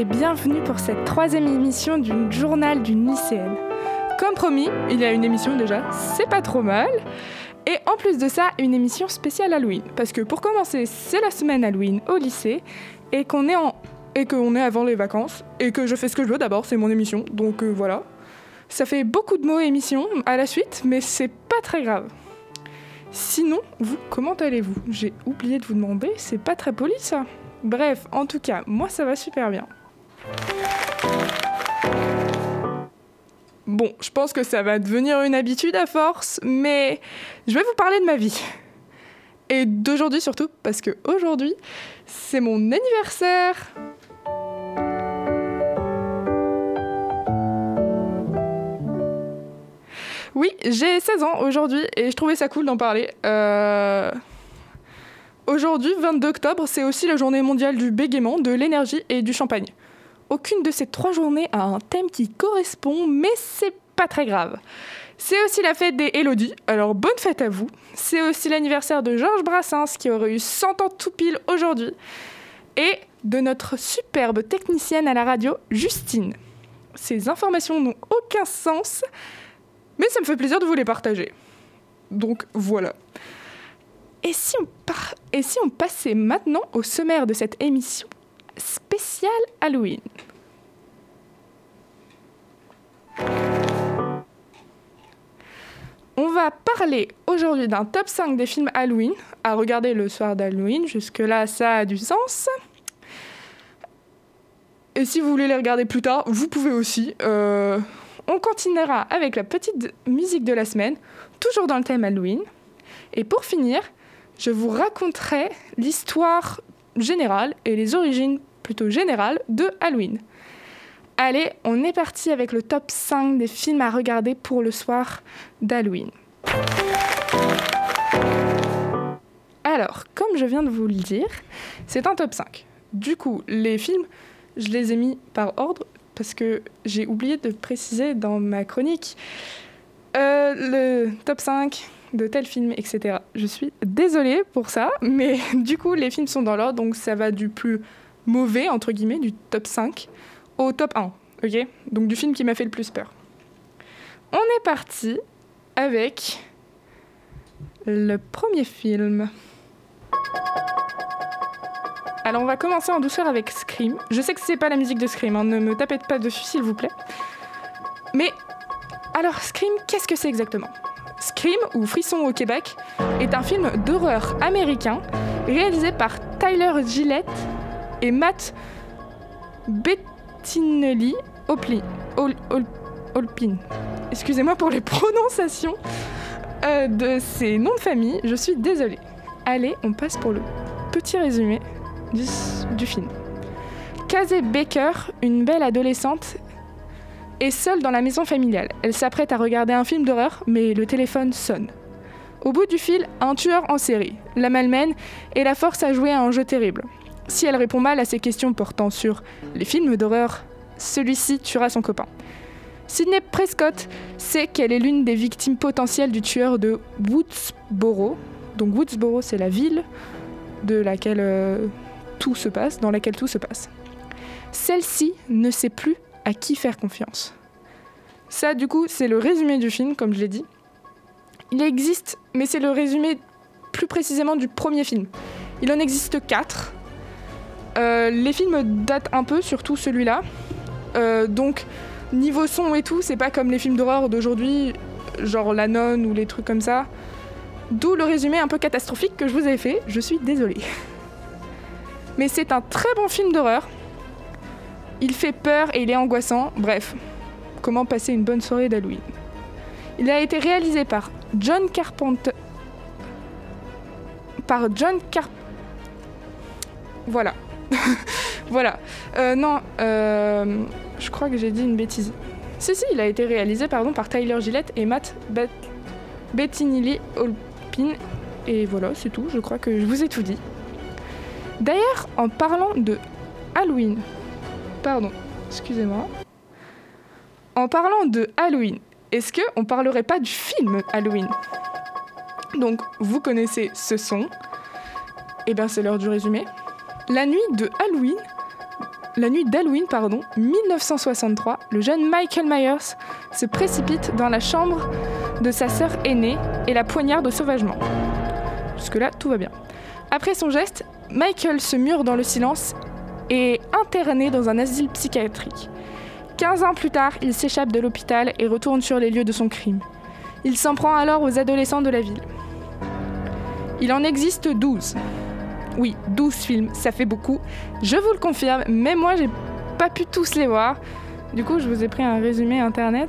et bienvenue pour cette troisième émission du journal d'une lycéenne. Comme promis, il y a une émission déjà, c'est pas trop mal. Et en plus de ça, une émission spéciale Halloween. Parce que pour commencer, c'est la semaine Halloween au lycée et qu'on est en et qu'on est avant les vacances et que je fais ce que je veux d'abord, c'est mon émission. Donc euh, voilà. Ça fait beaucoup de mots émission à la suite, mais c'est pas très grave. Sinon, vous, comment allez-vous? J'ai oublié de vous demander, c'est pas très poli ça? Bref, en tout cas, moi ça va super bien. Bon, je pense que ça va devenir une habitude à force, mais je vais vous parler de ma vie. Et d'aujourd'hui surtout, parce que aujourd'hui, c'est mon anniversaire. Oui, j'ai 16 ans aujourd'hui et je trouvais ça cool d'en parler. Euh, aujourd'hui, 22 octobre, c'est aussi la journée mondiale du bégaiement, de l'énergie et du champagne. Aucune de ces trois journées a un thème qui correspond, mais c'est pas très grave. C'est aussi la fête des Élodie, alors bonne fête à vous. C'est aussi l'anniversaire de Georges Brassens qui aurait eu 100 ans tout pile aujourd'hui. Et de notre superbe technicienne à la radio, Justine. Ces informations n'ont aucun sens, mais ça me fait plaisir de vous les partager. Donc voilà. Et si on passait maintenant au sommaire de cette émission? Spéciale Halloween On va parler aujourd'hui d'un top 5 des films Halloween à regarder le soir d'Halloween. Jusque-là, ça a du sens. Et si vous voulez les regarder plus tard, vous pouvez aussi. Euh, on continuera avec la petite musique de la semaine, toujours dans le thème Halloween. Et pour finir, je vous raconterai l'histoire générale et les origines plutôt générales de Halloween. Allez, on est parti avec le top 5 des films à regarder pour le soir d'Halloween. Alors, comme je viens de vous le dire, c'est un top 5. Du coup, les films, je les ai mis par ordre parce que j'ai oublié de préciser dans ma chronique euh, le top 5 de tel film, etc. Je suis désolée pour ça, mais du coup, les films sont dans l'ordre, donc ça va du plus mauvais, entre guillemets, du top 5 au top 1, ok? Donc du film qui m'a fait le plus peur. On est parti avec le premier film. Alors on va commencer en douceur avec Scream. Je sais que c'est pas la musique de Scream, hein, ne me tapez pas dessus s'il vous plaît. Mais alors Scream, qu'est-ce que c'est exactement? Scream, ou Frisson au Québec, est un film d'horreur américain réalisé par Tyler Gillette et Matt Bettinelli Olpin. Excusez-moi pour les prononciations euh, de ces noms de famille, je suis désolée. Allez, on passe pour le petit résumé du, du film. Casey Baker, une belle adolescente, est seule dans la maison familiale. Elle s'apprête à regarder un film d'horreur, mais le téléphone sonne. Au bout du fil, un tueur en série la malmène et la force à jouer à un jeu terrible. Si elle répond mal à ses questions portant sur les films d'horreur, celui-ci tuera son copain. Sidney Prescott sait qu'elle est l'une des victimes potentielles du tueur de Woodsboro. Donc Woodsboro, c'est la ville de laquelle euh, tout se passe, dans laquelle tout se passe. Celle-ci ne sait plus à qui faire confiance. Ça, du coup, c'est le résumé du film, comme je l'ai dit. Il existe, mais c'est le résumé plus précisément du premier film. Il en existe quatre. Euh, les films datent un peu, surtout celui-là. Euh, donc, niveau son et tout, c'est pas comme les films d'horreur d'aujourd'hui, genre La Nonne ou les trucs comme ça. D'où le résumé un peu catastrophique que je vous ai fait, je suis désolée. Mais c'est un très bon film d'horreur. Il fait peur et il est angoissant. Bref, comment passer une bonne soirée d'Halloween. Il a été réalisé par John Carpenter. Par John Carp. Voilà. voilà. Euh, non, euh, je crois que j'ai dit une bêtise. Si, si, il a été réalisé pardon, par Tyler Gillette et Matt Bet Bettinelli Olpin. Et voilà, c'est tout. Je crois que je vous ai tout dit. D'ailleurs, en parlant de Halloween, pardon, excusez-moi. En parlant de Halloween, est-ce que on parlerait pas du film Halloween? Donc, vous connaissez ce son. Eh bien, c'est l'heure du résumé. La nuit de Halloween, la nuit d'Halloween, pardon, 1963, le jeune Michael Myers se précipite dans la chambre de sa sœur aînée et la poignarde sauvagement. Jusque-là, tout va bien. Après son geste, Michael se mure dans le silence et interné dans un asile psychiatrique. 15 ans plus tard, il s'échappe de l'hôpital et retourne sur les lieux de son crime. Il s'en prend alors aux adolescents de la ville. Il en existe 12. Oui, 12 films, ça fait beaucoup. Je vous le confirme, mais moi j'ai pas pu tous les voir. Du coup, je vous ai pris un résumé internet.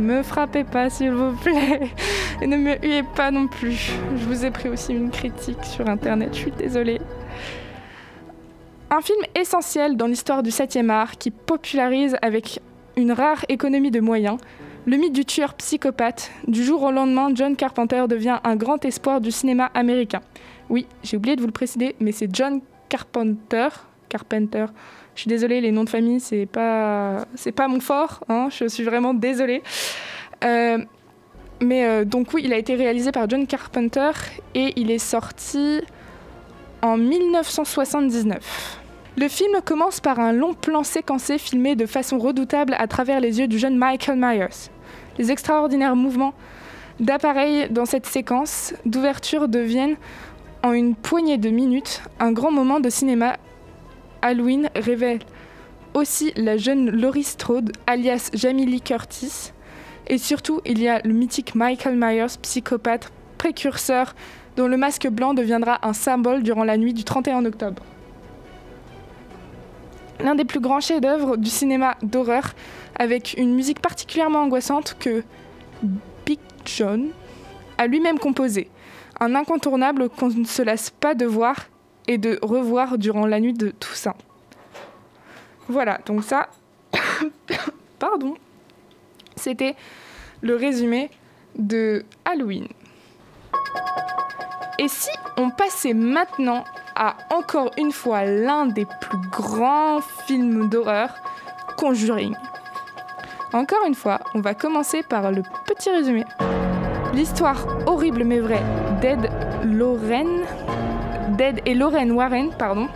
Me frappez pas, s'il vous plaît. Et ne me huez pas non plus. Je vous ai pris aussi une critique sur internet, je suis désolée. Un film essentiel dans l'histoire du 7e art qui popularise avec une rare économie de moyens le mythe du tueur psychopathe. Du jour au lendemain, John Carpenter devient un grand espoir du cinéma américain. Oui, j'ai oublié de vous le préciser, mais c'est John Carpenter. Carpenter. Je suis désolée, les noms de famille, c'est pas, c'est pas mon fort. Hein, je suis vraiment désolée. Euh, mais euh, donc oui, il a été réalisé par John Carpenter et il est sorti en 1979. Le film commence par un long plan séquencé filmé de façon redoutable à travers les yeux du jeune Michael Myers. Les extraordinaires mouvements d'appareil dans cette séquence d'ouverture deviennent, en une poignée de minutes, un grand moment de cinéma. Halloween révèle aussi la jeune Laurie Strode, alias Jamie Lee Curtis. Et surtout, il y a le mythique Michael Myers, psychopathe, précurseur, dont le masque blanc deviendra un symbole durant la nuit du 31 octobre. L'un des plus grands chefs-d'œuvre du cinéma d'horreur, avec une musique particulièrement angoissante que Big John a lui-même composé. Un incontournable qu'on ne se lasse pas de voir et de revoir durant la nuit de Toussaint. Voilà, donc ça, pardon, c'était le résumé de Halloween. Et si on passait maintenant à encore une fois l'un des plus grands films d'horreur, Conjuring encore une fois, on va commencer par le petit résumé. L'histoire horrible mais vraie d'Ed Lorraine, d'Ed et Lorraine Warren, pardon,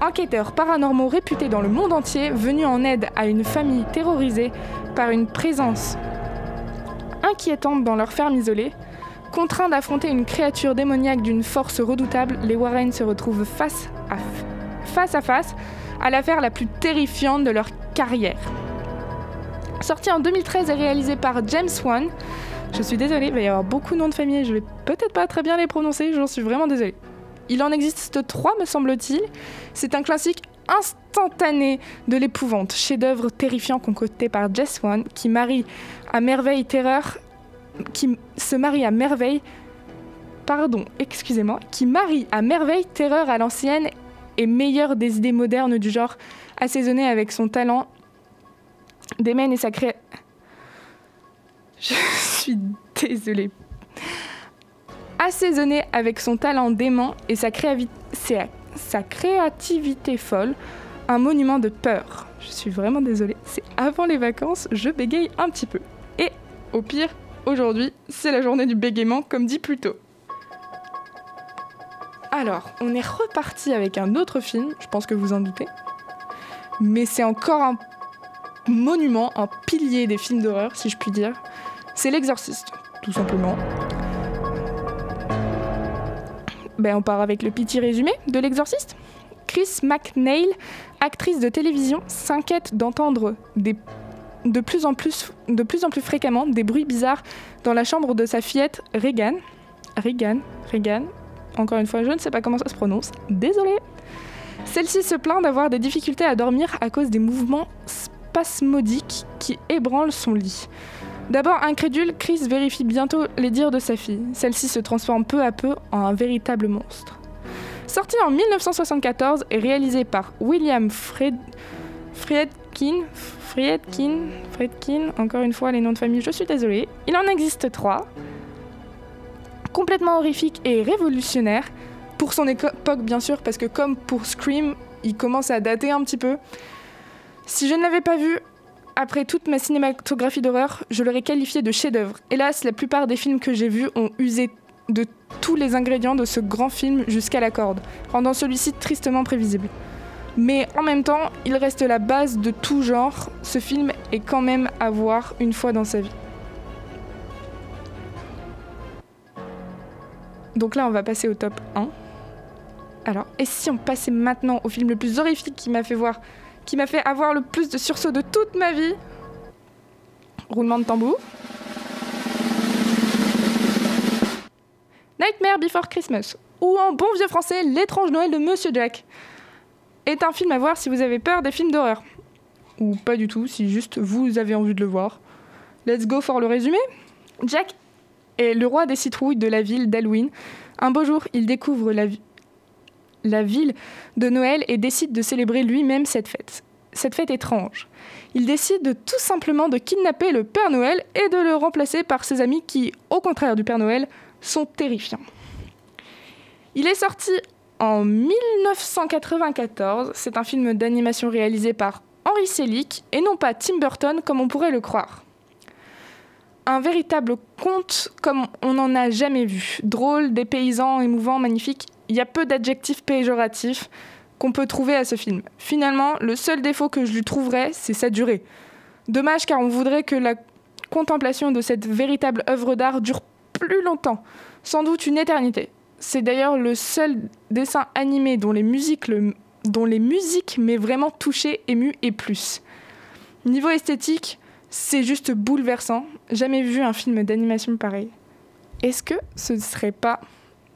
enquêteurs paranormaux réputés dans le monde entier, venus en aide à une famille terrorisée par une présence inquiétante dans leur ferme isolée. Contraints d'affronter une créature démoniaque d'une force redoutable, les Warren se retrouvent face à face, à, l'affaire la plus terrifiante de leur carrière. Sorti en 2013 et réalisé par James Wan. Je suis désolée, il va y avoir beaucoup de noms de famille, je vais peut-être pas très bien les prononcer, j'en suis vraiment désolée. Il en existe trois, me semble-t-il. C'est un classique instantané de l'épouvante, chef-d'œuvre terrifiant concocté par Jess Wan, qui marie à merveille terreur, qui se marie à merveille, pardon, excusez-moi, qui marie à merveille terreur à l'ancienne et meilleure des idées modernes du genre, assaisonné avec son talent Démène et sa. Je suis désolée. Assaisonné avec son talent dément et sa, sa créativité folle, un monument de peur. Je suis vraiment désolée, c'est avant les vacances, je bégaye un petit peu. Et au pire, aujourd'hui, c'est la journée du bégaiement, comme dit plus tôt. Alors, on est reparti avec un autre film, je pense que vous en doutez. Mais c'est encore un monument, un pilier des films d'horreur, si je puis dire. C'est L'Exorciste, tout simplement. Ben, on part avec le petit résumé de L'Exorciste. Chris McNeil, actrice de télévision, s'inquiète d'entendre de plus, en plus, fréquemment des bruits bizarres dans la chambre de sa fillette Regan. Regan, Regan. Encore une fois, je ne sais pas comment ça se prononce. Désolée. Celle-ci se plaint d'avoir des difficultés à dormir à cause des mouvements spasmodique qui ébranle son lit. D'abord incrédule, Chris vérifie bientôt les dires de sa fille. Celle-ci se transforme peu à peu en un véritable monstre. Sorti en 1974 et réalisé par William Fred... Friedkin, Friedkin, encore une fois les noms de famille, je suis désolée. Il en existe trois. Complètement horrifique et révolutionnaire, pour son époque bien sûr, parce que comme pour Scream, il commence à dater un petit peu. Si je ne l'avais pas vu, après toute ma cinématographie d'horreur, je l'aurais qualifié de chef-d'œuvre. Hélas, la plupart des films que j'ai vus ont usé de tous les ingrédients de ce grand film jusqu'à la corde, rendant celui-ci tristement prévisible. Mais en même temps, il reste la base de tout genre. Ce film est quand même à voir une fois dans sa vie. Donc là, on va passer au top 1. Alors, et si on passait maintenant au film le plus horrifique qui m'a fait voir, qui m'a fait avoir le plus de sursauts de toute ma vie? Roulement de tambour. Nightmare Before Christmas, ou en bon vieux français, L'étrange Noël de Monsieur Jack, est un film à voir si vous avez peur des films d'horreur. Ou pas du tout, si juste vous avez envie de le voir. Let's go for le résumé. Jack est le roi des citrouilles de la ville d'Halloween. Un beau jour, il découvre la, la ville de Noël et décide de célébrer lui-même cette fête. Cette fête étrange. Il décide tout simplement de kidnapper le Père Noël et de le remplacer par ses amis qui, au contraire du Père Noël, sont terrifiants. Il est sorti en 1994. C'est un film d'animation réalisé par Henry Selick et non pas Tim Burton comme on pourrait le croire. Un véritable conte comme on n'en a jamais vu. Drôle, dépaysant, émouvant, magnifique. Il y a peu d'adjectifs péjoratifs qu'on peut trouver à ce film. Finalement, le seul défaut que je lui trouverais, c'est sa durée. Dommage car on voudrait que la contemplation de cette véritable œuvre d'art dure plus longtemps, sans doute une éternité. C'est d'ailleurs le seul dessin animé dont les musiques, le, m'aient vraiment touché, ému et plus. Niveau esthétique, c'est juste bouleversant. Jamais vu un film d'animation pareil. Est-ce que ce ne serait pas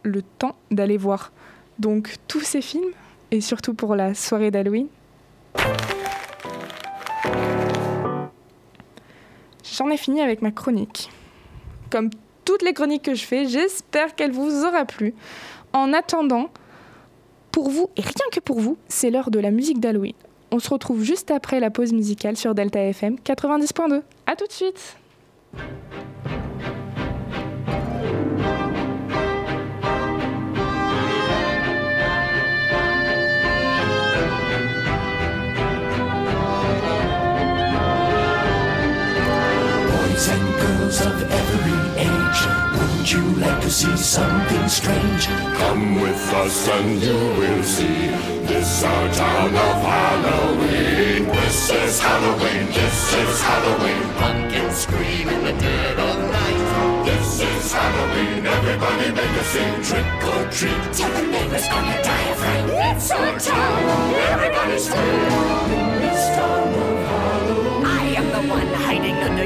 le temps d'aller voir donc tous ces films et surtout pour la soirée d'Halloween? J'en ai fini avec ma chronique. Toutes les chroniques que je fais. J'espère qu'elle vous aura plu. En attendant, pour vous, et rien que pour vous, c'est l'heure de la musique d'Halloween. On se retrouve juste après la pause musicale sur Delta FM 90.2. A tout de suite Would you like to see something strange? Come with us and you will see. This our town of Halloween. This is Halloween. This is Halloween. Pumpkins scream in the dead of night. This is Halloween. Everybody make a scene. Trick or treat. Tell the neighbors on your diaphragm. It's our town. Everybody scream. This town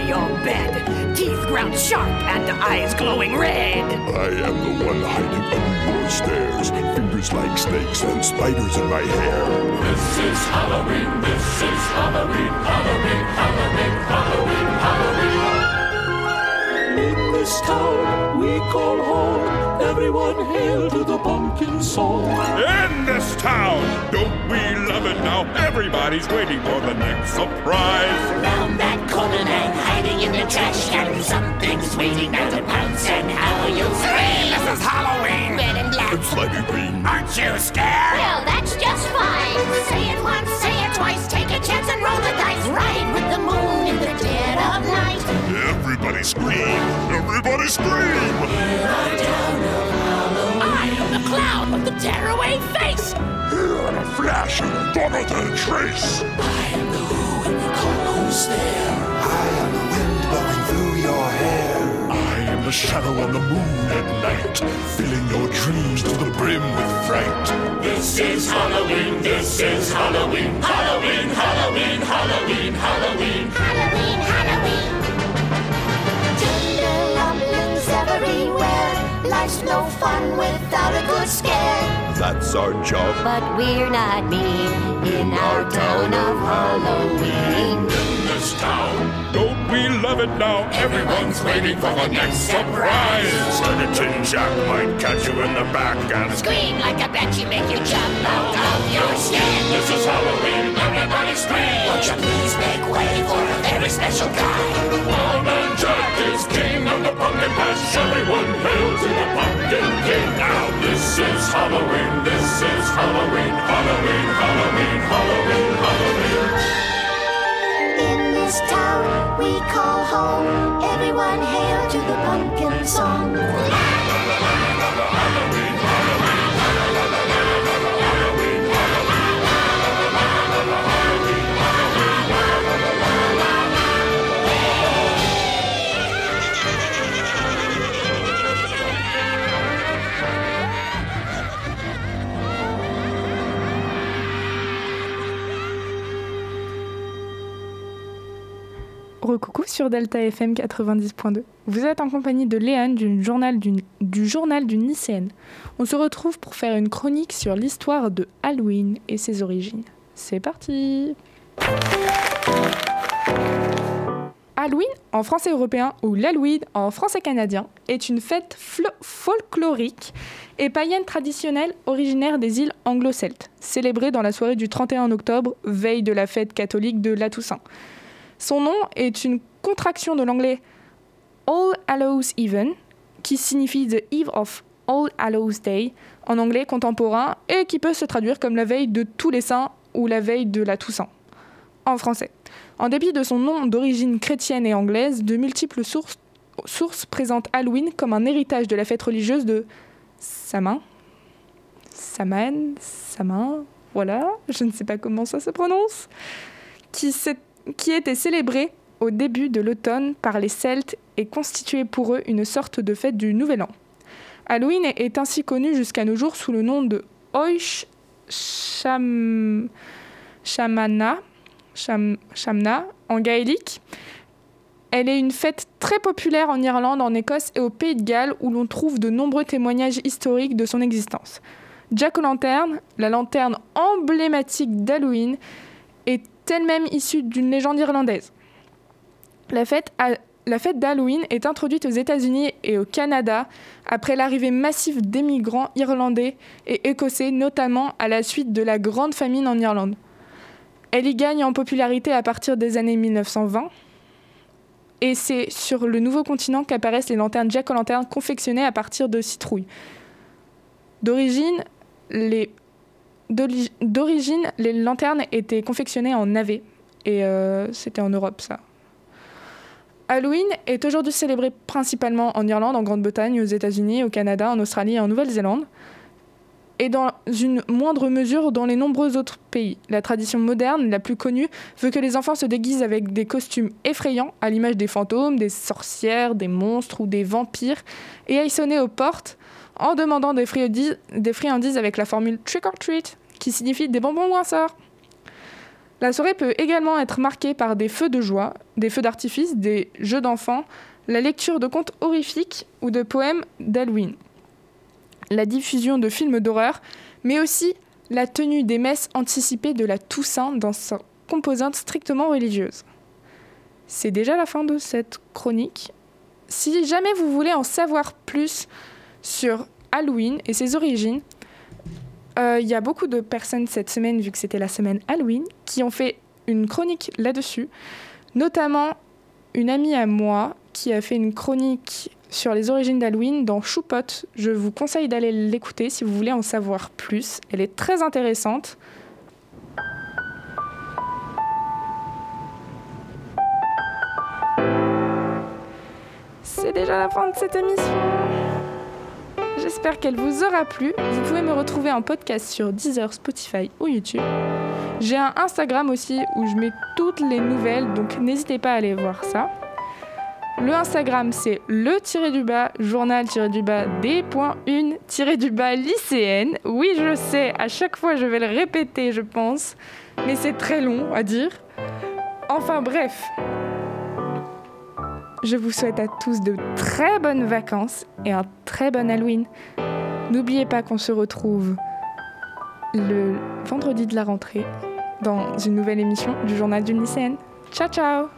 your bed teeth ground sharp and eyes glowing red. I am the one hiding under your stairs, fingers like snakes and spiders in my hair. This is Halloween, this is Halloween, Halloween, Halloween, Halloween, Halloween. In this town we call home, everyone hail to the pumpkin song. In this town, don't we love it now? Everybody's waiting for the next surprise. Around that corner and hiding in the trash can, something's waiting there to pounce and how you'll scream. This is Halloween. Red and black. And slimy green. Aren't you scared? Well, that's just fine. Say it once, say it twice, take a chance and Everybody scream! In our town of Halloween. I am the clown with the tearaway face. Here in a flash, gone without a trace. I am the who and you call who's there. I am the wind blowing through your hair. I am the shadow on the moon at night, filling your dreams to the brim with fright. This is Halloween, this is Halloween, Halloween, Halloween, Halloween, Halloween. Halloween, Halloween. Tender Life's no fun without a good scare. That's our job. But we're not mean in our town of Halloween. In this town, Don't we love it now? everyone's waiting for the next surprise. Skeleton Jack might catch you in the back and Scream like a banshee, make you jump out of your skin. This is Halloween, everybody scream! Won't you please make way for a very special guy? Wild Man Jack is king of the pumpkin patch. Everyone hail to the pumpkin king. Now this is Halloween, this is Halloween, Halloween, Halloween, Halloween, Halloween. In this town we call home, everyone hail to the pumpkin song. Recoucou sur Delta FM 90.2. Vous êtes en compagnie de Léane du journal du, du journal d'une lycéenne. On se retrouve pour faire une chronique sur l'histoire de Halloween et ses origines. C'est parti Halloween en français européen ou l'Halloween en français canadien est une fête folklorique et païenne traditionnelle originaire des îles anglo-celtes, célébrée dans la soirée du 31 octobre, veille de la fête catholique de la Toussaint. Son nom est une contraction de l'anglais All Hallows Even, qui signifie The Eve of All Hallows Day en anglais contemporain et qui peut se traduire comme la veille de tous les saints ou la veille de la Toussaint en français. En dépit de son nom d'origine chrétienne et anglaise, de multiples sources, présentent Halloween comme un héritage de la fête religieuse de Samin. Saman, Samin, voilà, je ne sais pas comment ça se prononce, qui, s'est- qui était célébrée au début de l'automne par les Celtes et constituait pour eux une sorte de fête du Nouvel An. Halloween est- ainsi connu jusqu'à nos jours sous le nom de Oish Shamna en gaélique. Elle est une fête très populaire en Irlande, en Écosse et au Pays de Galles où l'on trouve de nombreux témoignages historiques de son existence. Jack O'Lantern, la lanterne emblématique d'Halloween, est elle-même issue d'une légende irlandaise. La fête, d'Halloween est introduite aux États-Unis et au Canada après l'arrivée massive d'émigrants irlandais et écossais, notamment à la suite de la Grande Famine en Irlande. Elle y gagne en popularité à partir des années 1920. Et c'est sur le nouveau continent qu'apparaissent les lanternes Jack O'Lantern confectionnées à partir de citrouilles. D'origine, les, d'origine, les lanternes étaient confectionnées en navet. Et euh, c'était en Europe, ça. Halloween est aujourd'hui célébré principalement en Irlande, en Grande-Bretagne, aux États-Unis, au Canada, en Australie et en Nouvelle-Zélande et dans une moindre mesure dans les nombreux autres pays. La tradition moderne, la plus connue, veut que les enfants se déguisent avec des costumes effrayants, à l'image des fantômes, des sorcières, des monstres ou des vampires, et aillent sonner aux portes en demandant des friandises, des friandises avec la formule trick or treat, qui signifie des bonbons ou un sort. La soirée peut également être marquée par des feux de joie, des feux d'artifice, des jeux d'enfants, la lecture de contes horrifiques ou de poèmes d'Halloween la diffusion de films d'horreur, mais aussi la tenue des messes anticipées de la Toussaint dans sa composante strictement religieuse. C'est déjà la fin de cette chronique. Si jamais vous voulez en savoir plus sur Halloween et ses origines, il y a beaucoup de personnes cette semaine, vu que c'était la semaine Halloween, qui ont fait une chronique là-dessus, notamment une amie à moi qui a fait une chronique sur les origines d'Halloween dans Choupot. Je vous conseille d'aller l'écouter si vous voulez en savoir plus. Elle est très intéressante. C'est déjà la fin de cette émission. J'espère qu'elle vous aura plu. Vous pouvez me retrouver en podcast sur Deezer, Spotify ou YouTube. J'ai un Instagram aussi où je mets toutes les nouvelles, donc n'hésitez pas à aller voir ça. Le Instagram, c'est le tiré du bas journal tiré du bas des.une tiré du bas lycéenne. Oui, je sais, à chaque fois je vais le répéter, je pense, mais c'est très long à dire. Enfin bref. Je vous souhaite à tous de très bonnes vacances et un très bon Halloween. N'oubliez pas qu'on se retrouve le vendredi de la rentrée dans une nouvelle émission du journal d'une lycéenne. Ciao ciao